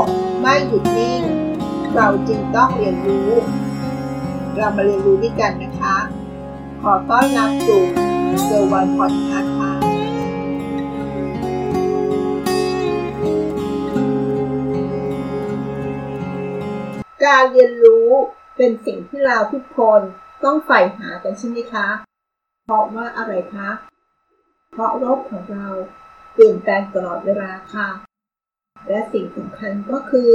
กไม่หยุดนิ่ง เราจึงต้องเรียนรู้ เรามาเรียนรู้ด้วยกันนะคะ ขอต้อนรับสู่เซอร์วันพอดคาส์ค่ะการเรียนรู้เป็นสิ่งที่เราทุกคนต้องใฝ่หากันใช่ไหมคะ เพราะว่าอะไรคะ เพราะโลกของเราเปลี่ยนแปลงตลอดเวลาค่ะ และสิ่งสำคัญก็คือ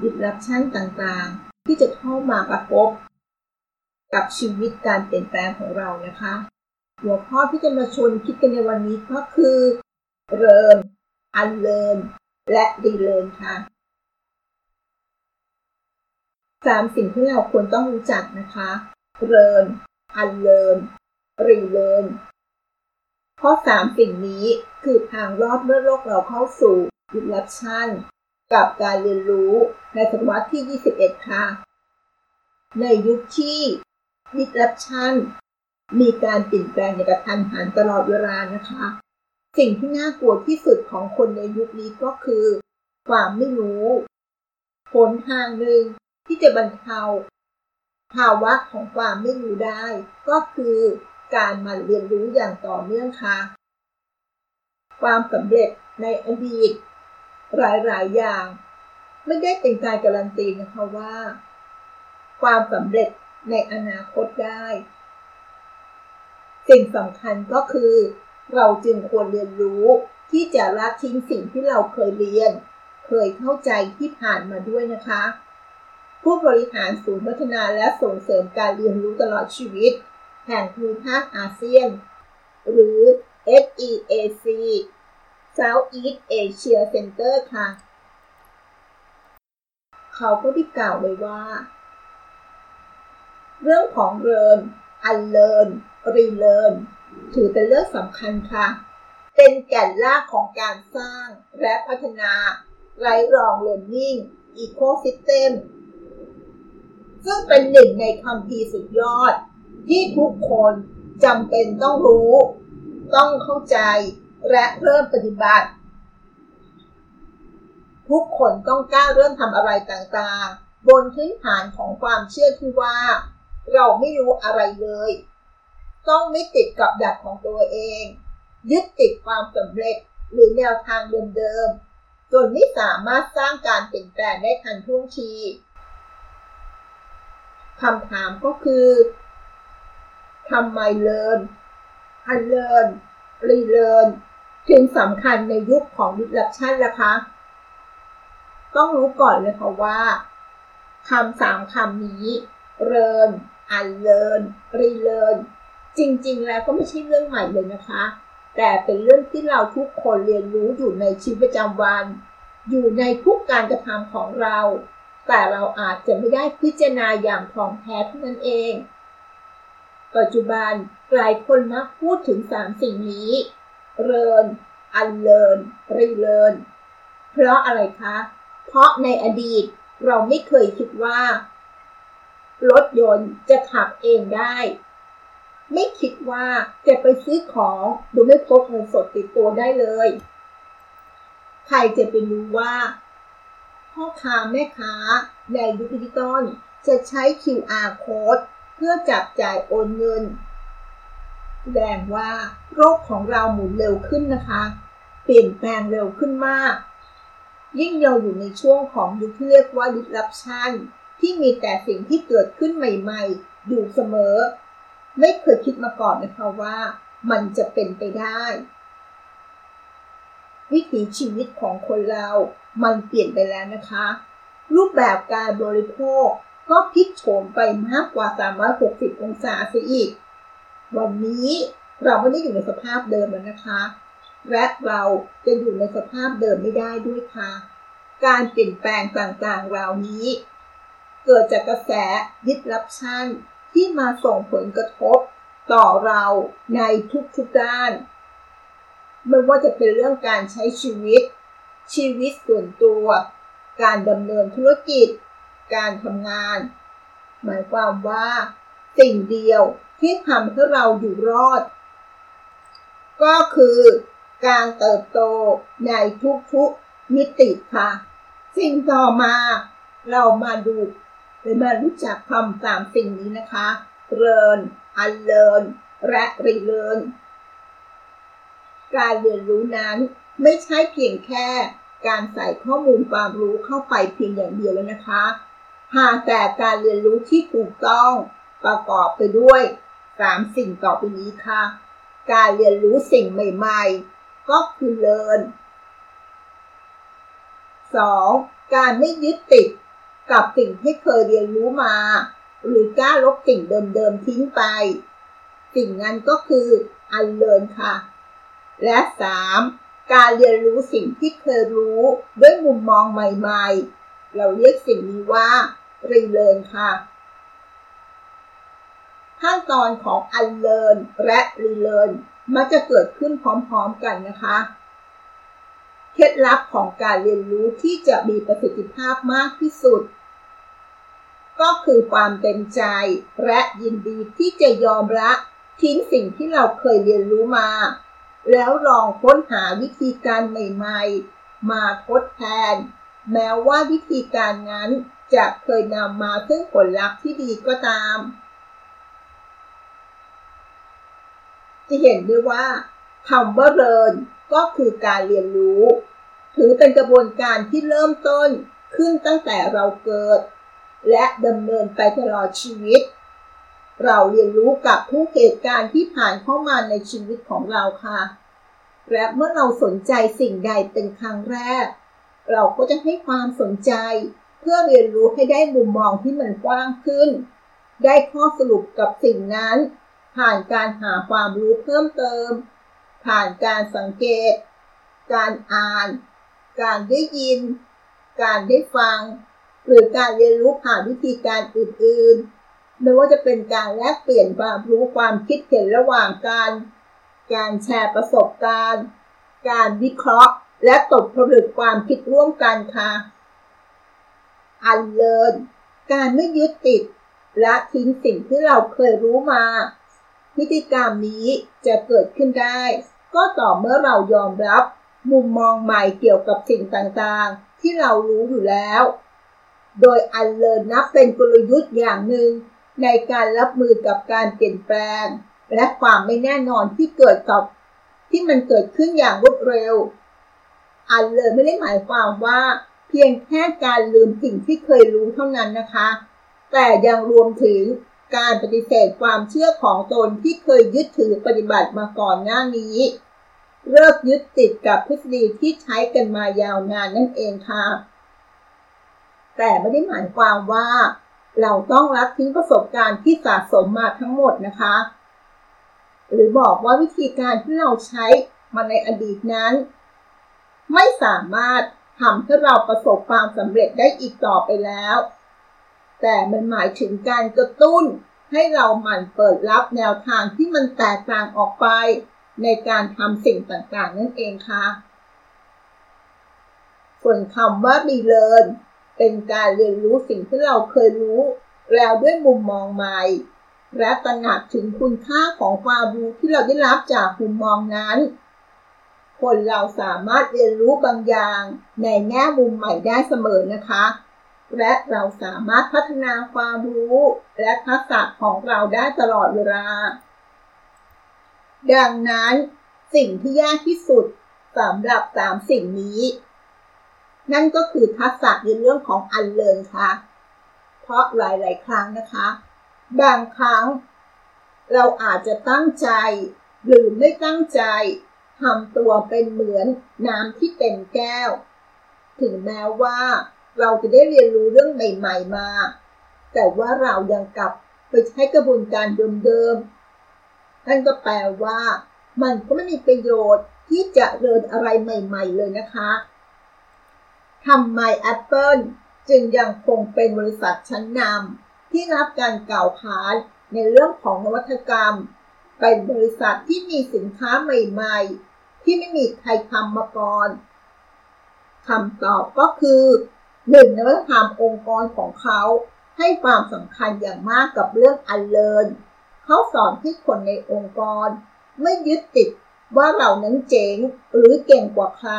ดิรับชันต่างๆ ที่จะเข้ามากระทบกับชีวิตการเปลี่ยนแปลงของเรานะคะ หัวข้อที่จะมาชวนคิดกันในวันนี้ก็คือเรินอันเลินและดีเลินค่ะสามสิ่งที่เราควรต้องรู้จักนะคะเรินอันเลินรีเลินเพราะสามสิ่งนี้คือทางรอดเมื่อโลกเราเข้าสู่ ยุคลับชั่นกับการเรียนรู้ในศตวรรษที่ 21 ค่ะ ในยุคที่ดิสรัปชันมีการเปลี่ยนแปลงในกระทันหันตลอดเวลานะคะ สิ่งที่น่ากลัวที่สุดของคนในยุคนี้ก็คือ ความไม่รู้ผลทางหนึ่งที่จะบรรเทา ภาวะของความไม่รู้ได้ ก็คือการมาเรียนรู้อย่างต่อเนื่องค่ะ ความสำเร็จในอดีต หลายๆอย่าง ไม่ได้เป็นการการันตีนะคะว่า ความสำเร็จในอนาคตได้ สิ่งสำคัญก็คือ เราจึงควรเรียนรู้ที่จะละทิ้งสิ่งที่เราเคยเรียน เคยเข้าใจที่ผ่านมาด้วยนะคะ ผู้บริหารศูนย์พัฒนาและส่งเสริมการเรียนรู้ตลอดชีวิต แห่งภูมิภาคอาเซียน หรือ SEAC Southeast Asia Center ค่ะ เขาก็ได้กล่าวไว้ว่า เรื่องของเรินอันเลินรีเลินถือเป็นเรื่องสำคัญค่ะ เป็นแก่นรากของการสร้างและพัฒนาไรรองเรียนนิ่งอีโคซิสเต็มซึ่งเป็นหนึ่งในคำพีสุดยอด ที่ทุกคนจำเป็นต้องรู้ ต้องเข้าใจ และเริ่มปฏิบัติ ทุกคนต้องกล้าเริ่มทำอะไรต่างๆ บนพื้นฐานของความเชื่อที่ว่า เราไม่รู้อะไรเลย ต้องไม่ติดกับดักของตัวเอง ยึดติดความสำเร็จหรือแนวทางเดิมๆจนไม่สามารถสร้างการเปลี่ยนแปลงได้ทันท่วงทีคำถามก็คือทำไมเลินอันเลินรีเลิน จึงสำคัญในยุคของ disruption นะคะ ต้องรู้ก่อนเลยค่ะว่าคำสามคำนี้เรินอันเลินรีเลินจริงๆ แล้วก็ไม่ใช่เรื่องใหม่เลยนะคะ แต่เป็นเรื่องที่เราทุกคนเรียนรู้อยู่ในชีวิตประจำวัน อยู่ในทุกการกระทำของเรา แต่เราอาจจะไม่ได้พิจารณาอย่างท่องแท้เท่านั้นเอง ปัจจุบันหลายคนมักพูดถึงสามสิ่งนี้ เรินอันเลินรีเลินเพราะอะไรคะ เพราะในอดีตเราไม่เคยคิดว่า รถยนต์จะขับเองได้ ไม่คิดว่าจะไปซื้อของโดยไม่พกเงินสดติดตัวได้เลย ใครจะไปรู้ว่าพ่อค้าแม่ค้าในยุคดิจิตอลจะใช้ QR code เพื่อจับจ่ายโอนเงิน แสดงว่าโรคของเราหมุนเร็วขึ้นนะคะ เปลี่ยนแปลงเร็วขึ้นมาก ยิ่งเราอยู่ในช่วงของยุคที่เรียกว่า disruption ที่มีแต่สิ่งที่เกิดขึ้นใหม่ๆ อยู่เสมอ ไม่เคยคิดมาก่อนนะคะว่ามันจะเป็นไปได้ วิถีชีวิตของคนเรามันเปลี่ยนไปแล้วนะคะ รูปแบบการบริโภคก็พลิกโฉมไปมากกว่า 360 องศาเสียอีก วันนี้เราไม่ได้อยู่ในสภาพเดิมแล้วนะคะ และเราจะอยู่ในสภาพเดิมไม่ได้ด้วยค่ะ การเปลี่ยนแปลงต่างๆเหล่านี้ เกิดจากกระแสยึดรับชั่นที่มาส่งผลกระทบต่อเราในทุกๆด้านไม่ว่าจะเป็นเรื่องการใช้ชีวิต ชีวิตส่วนตัว การดำเนินธุรกิจ การทำงาน หมายความว่า สิ่งเดียว ที่ทำให้เราอยู่รอด ก็คือการเติบโตในทุกๆมิติค่ะ สิ่งต่อมาเรามาดูหรือมารู้จักคำสามสิ่งนี้นะคะ เรินอันเลินและรีเลินการเรียนรู้นั้นไม่ใช่เพียงแค่การใส่ข้อมูลความรู้เข้าไปเพียงอย่างเดียวแล้วนะคะ หากแต่การเรียนรู้ที่ถูกต้องประกอบไปด้วย สามสิ่งต่อไปนี้ค่ะ การเรียนรู้สิ่งใหม่ ๆ ก็คือเรียน 2. การไม่ยึดติดกับสิ่งที่เคยเรียนรู้มา หรือกล้าลบสิ่งเดิมๆทิ้งไป สิ่งนั้นก็คืออันเลินค่ะ และ 3. การเรียนรู้สิ่งที่เคยรู้ด้วยมุมมองใหม่ ๆ เราเรียกสิ่งนี้ว่ารีเลินค่ะ ขั้นตอนของอันเลินและรีเลินมักจะเกิดขึ้นพร้อมๆกันนะคะ เคล็ดลับของการเรียนรู้ที่จะมีประสิทธิภาพมากที่สุด ก็คือความเต็มใจและยินดีที่จะยอมละทิ้งสิ่งที่เราเคยเรียนรู้มา แล้วลองค้นหาวิธีการใหม่ๆ มาทดแทน แม้ว่าวิธีการนั้นจะเคยนำมาซึ่งผลลัพธ์ที่ดีก็ตาม จะเห็นได้ว่าคำว่าเรียนก็คือการเรียนรู้ ถือเป็นกระบวนการที่เริ่มต้นขึ้นตั้งแต่เราเกิด และดำเนินไปตลอดชีวิต เราเรียนรู้กับทุกเหตุการณ์ที่ผ่านเข้ามาในชีวิตของเราค่ะ และเมื่อเราสนใจสิ่งใดเป็นครั้งแรก เราก็จะให้ความสนใจ เพื่อเรียนรู้ให้ได้มุมมองที่มันกว้างขึ้น ได้ข้อสรุปกับสิ่งนั้น ผ่านการหาความรู้เพิ่มเติม ผ่านการสังเกต การอ่าน การได้ยิน การได้ฟัง หรือการเรียนรู้ผ่านวิธีการอื่นๆ ไม่ว่าจะเป็นการแลกเปลี่ยนความรู้ความคิดเห็นระหว่างการการแชร์ประสบการณ์ การวิเคราะห์ และตกผลึกความคิดร่วมกันค่ะอันเลินการไม่ยึดติดและทิ้งสิ่งที่เราเคยรู้มา พฤติกรรมนี้จะเกิดขึ้นได้ ก็ต่อเมื่อเรายอมรับ มุมมองใหม่เกี่ยวกับสิ่งต่างๆ ที่เรารู้อยู่แล้ว โดยอันเลินนับเป็นกลยุทธ์อย่างหนึ่ง ในการรับมือกับการเปลี่ยนแปลง และความไม่แน่นอนที่เกิดกับที่มันเกิดขึ้นอย่างรวดเร็ว อันเลินไม่ได้หมายความว่า เพียงแค่การลืมสิ่งที่เคยรู้เท่านั้นนะคะ แต่ยังรวมถึง การปฏิเสธความเชื่อของตนที่เคยยึดถือปฏิบัติมาก่อนหน้านี้เลิกยึดติดกับทฤษฎีที่ใช้กันมายาวนานนั่นเองค่ะ แต่ไม่ได้หมายความว่า เราต้องรับทิ้งประสบการณ์ที่สะสมมาทั้งหมดนะคะ หรือบอกว่าวิธีการที่เราใช้มาในอดีตนั้น ไม่สามารถทำให้เราประสบความสำเร็จได้อีกต่อไปแล้ว แต่มันหมายถึงการกระตุ้น ให้เราหมั่นเปิดรับแนวทางที่มันแตกต่างออกไป ในการทำสิ่งต่างๆ นั่นเองค่ะ ส่วนคำว่า relearn เป็นการเรียนรู้สิ่งที่เราเคยรู้ แล้วด้วยมุมมองใหม่ และตระหนักถึงคุณค่าของความรู้ที่เราได้รับจากมุมมองนั้นคนเราสามารถเรียนรู้บางอย่างในแง่มุมใหม่ได้เสมอนะคะ และเราสามารถพัฒนาความรู้ และทักษะของเราได้ตลอดเวลา ดังนั้น สิ่งที่ยากที่สุดสำหรับสามสิ่งนี้ นั่นก็คือทักษะในเรื่องของอันเลินค่ะ เพราะหลาย ๆ ครั้งนะคะ บางครั้ง เราอาจจะตั้งใจ หรือไม่ตั้งใจทำตัวเป็นเหมือนน้ำที่เต็มแก้ว ถึงแม้ว่า เราจะได้เรียนรู้เรื่องใหม่ ๆ มา แต่ว่าเรายังกลับไปใช้กระบวนการเดิมๆนั่นก็แปลว่ามันก็ไม่มีประโยชน์ที่จะเรียนอะไรใหม่ ๆ เลยนะคะทำไม Apple จึงยังคงเป็นบริษัทชั้นนำที่รับการกล่าวขานในเรื่องของนวัตกรรม เป็นบริษัทที่มีสินค้าใหม่ๆ ที่ไม่มีใครทำมาก่อนคำตอบก็คือ หนึ่งนวัตกรรมองค์กรของเขาให้ความสำคัญอย่างมากกับเรื่องอันเลินเขาสอนให้คนในองค์กร ไม่ยึดติดว่าเรานั้นเจ๋งหรือเก่งกว่าใคร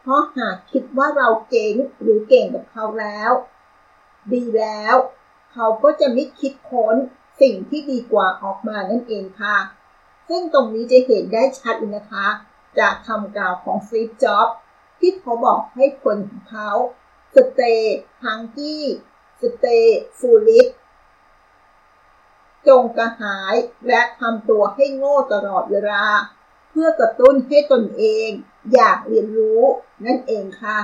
เพราะหากคิดว่าเราเก่งหรือเก่งกับเขาแล้ว ดีแล้ว เขาก็จะไม่คิดค้นสิ่งที่ดีกว่าออกมานั่นเองค่ะ ซึ่งตรงนี้จะเห็นได้ชัดเลยนะคะ จากคำกล่าวของสตีฟ จ็อบส์ที่เขาบอกให้คนของเขา stay hungry stay foolish จงกระหายและทำตัวให้โง่ตลอดเวลา เพื่อกระตุ้นให้ตนเอง อยากเรียนรู้นั่นเองค่ะ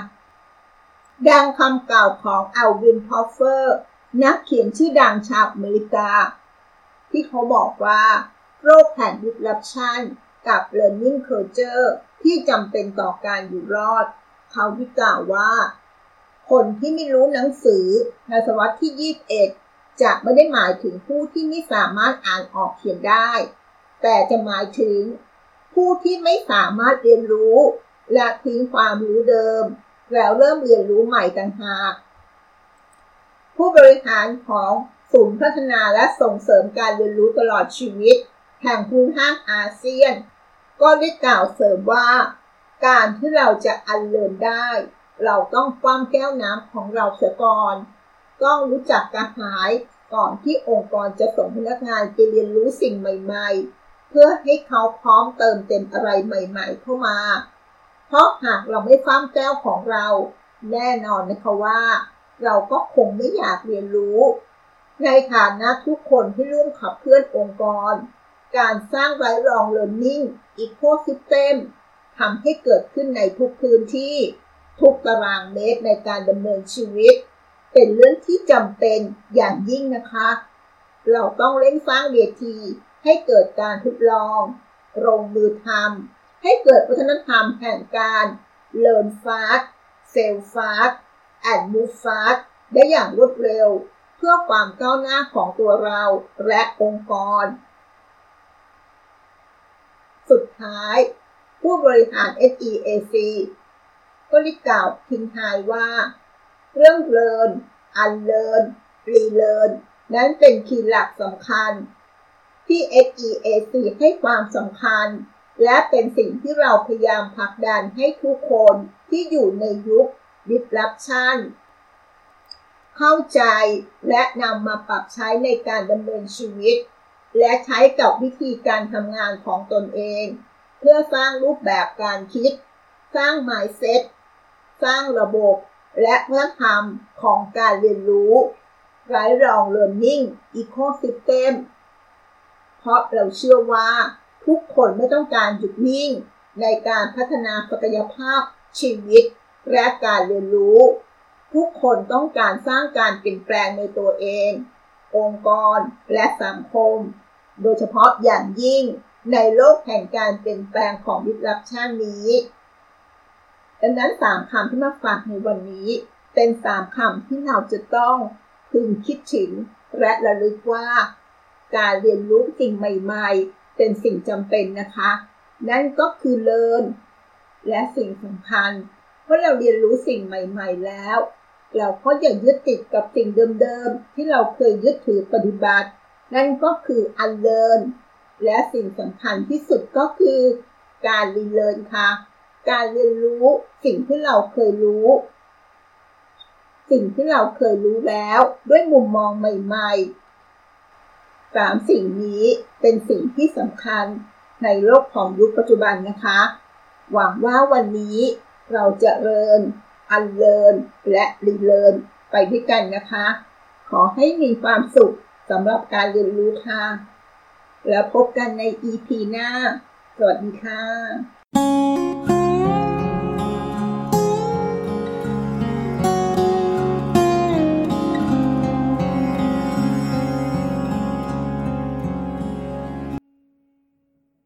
ดังคำกล่าวของอัลวินพอฟเฟอร์ นักเขียนชื่อดังชาวอเมริกา ที่เขาบอกว่า โรคแห่ง disruption กับ learning culture ที่จำเป็นต่อการอยู่รอด เขาที่กล่าวว่า คนที่ไม่รู้หนังสือในศตวรรษที่ 21 จะไม่ได้หมายถึงผู้ที่ไม่สามารถอ่านออกเขียนได้ แต่จะหมายถึง ผู้ที่ไม่สามารถเรียนรู้ และทิ้งความรู้เดิม แล้วเริ่มเรียนรู้ใหม่ต่างหาก ผู้บริหารของศูนย์พัฒนาและส่งเสริมการเรียนรู้ตลอดชีวิต แห่งภูมิภาคอาเซียน ก็ได้กล่าวเสริมว่า การที่เราจะอันเลินได้ เราต้องคว่ำแก้วน้ำของเราเสียก่อน ต้องรู้จักกระหายก่อนที่องค์กรจะส่งพนักงานไปเรียนรู้สิ่งใหม่ๆ เพื่อให้เขาพร้อมเติมเต็มอะไรใหม่ๆ เข้ามา เพราะหากเราไม่คว่ำแก้วของเรา แน่นอนนะคะว่า เราก็คงไม่อยากเรียนรู้ ในฐานะทุกคนที่ร่วมขับเคลื่อนองค์กร การสร้าง lifelong learning ecosystem ทำให้เกิดขึ้นในทุกพื้นที่ ทุกตารางเมตรในการดำเนินชีวิต เป็นเรื่องที่จำเป็นอย่างยิ่งนะคะ เราต้องเร่งสร้างเวทีให้เกิดการทดลองลงมือทำให้เกิดวัฒนธรรมแห่งการ learn fast fail fast and move fast ได้อย่างรวดเร็ว เพื่อความก้าวหน้าของตัวเราและองค์กร สุดท้าย ผู้บริหาร SEAC ก็ได้กล่าวทิ้งท้ายว่า เรื่องเลินอันเลินรีเลินนั้นเป็นคีย์หลักสำคัญ ที่ SEAC ให้ความสำคัญ และเป็นสิ่งที่เราพยายามผลักดันให้ทุกคนที่อยู่ในยุค disruption เข้าใจและนำมาปรับใช้ในการดำเนินชีวิต และใช้กับวิธีการทำงานของตนเอง เพื่อสร้างรูปแบบการคิด สร้าง mindset สร้างระบบและวัฒนธรรมของการเรียนรู้ไร้รอง learning ecosystem เพราะเราเชื่อว่าทุกคนไม่ต้องการหยุดนิ่ง ในการพัฒนาศักยภาพชีวิต และการเรียนรู้ ทุกคนต้องการสร้างการเปลี่ยนแปลงในตัวเอง องค์กรและสังคม โดยเฉพาะอย่างยิ่งในโลกแห่งการเปลี่ยนแปลงของ disruption นี้ ดังนั้นสามคำที่มาฝากในวันนี้ เป็นสามคำที่เราจะต้องพึงคิดถึงและระลึกว่า การเรียนรู้สิ่งใหม่ ๆ เป็นสิ่งจำเป็นนะคะ นั่นก็คือเรียนและสิ่งสำคัญเมื่อเราเรียนรู้สิ่งใหม่ ๆ แล้ว เราก็อย่ายึดติดกับสิ่งเดิมๆ ที่เราเคยยึดถือปฏิบัติ นั่นก็คืออันเลินและสิ่งสำคัญที่สุดก็คือการรีเลินค่ะ การเรียนรู้สิ่งที่เราเคยรู้ สิ่งที่เราเคยรู้แล้วด้วยมุมมองใหม่ๆสามสิ่งนี้เป็นสิ่งที่สำคัญในโลกของยุคปัจจุบันนะคะ หวังว่าวันนี้เราจะเริญอันเลินและรีเลินไปด้วยกันนะคะ ขอให้มีความสุขสำหรับการเรียนรู้ค่ะ แล้วพบกันใน EP หน้า สวัสดีค่ะ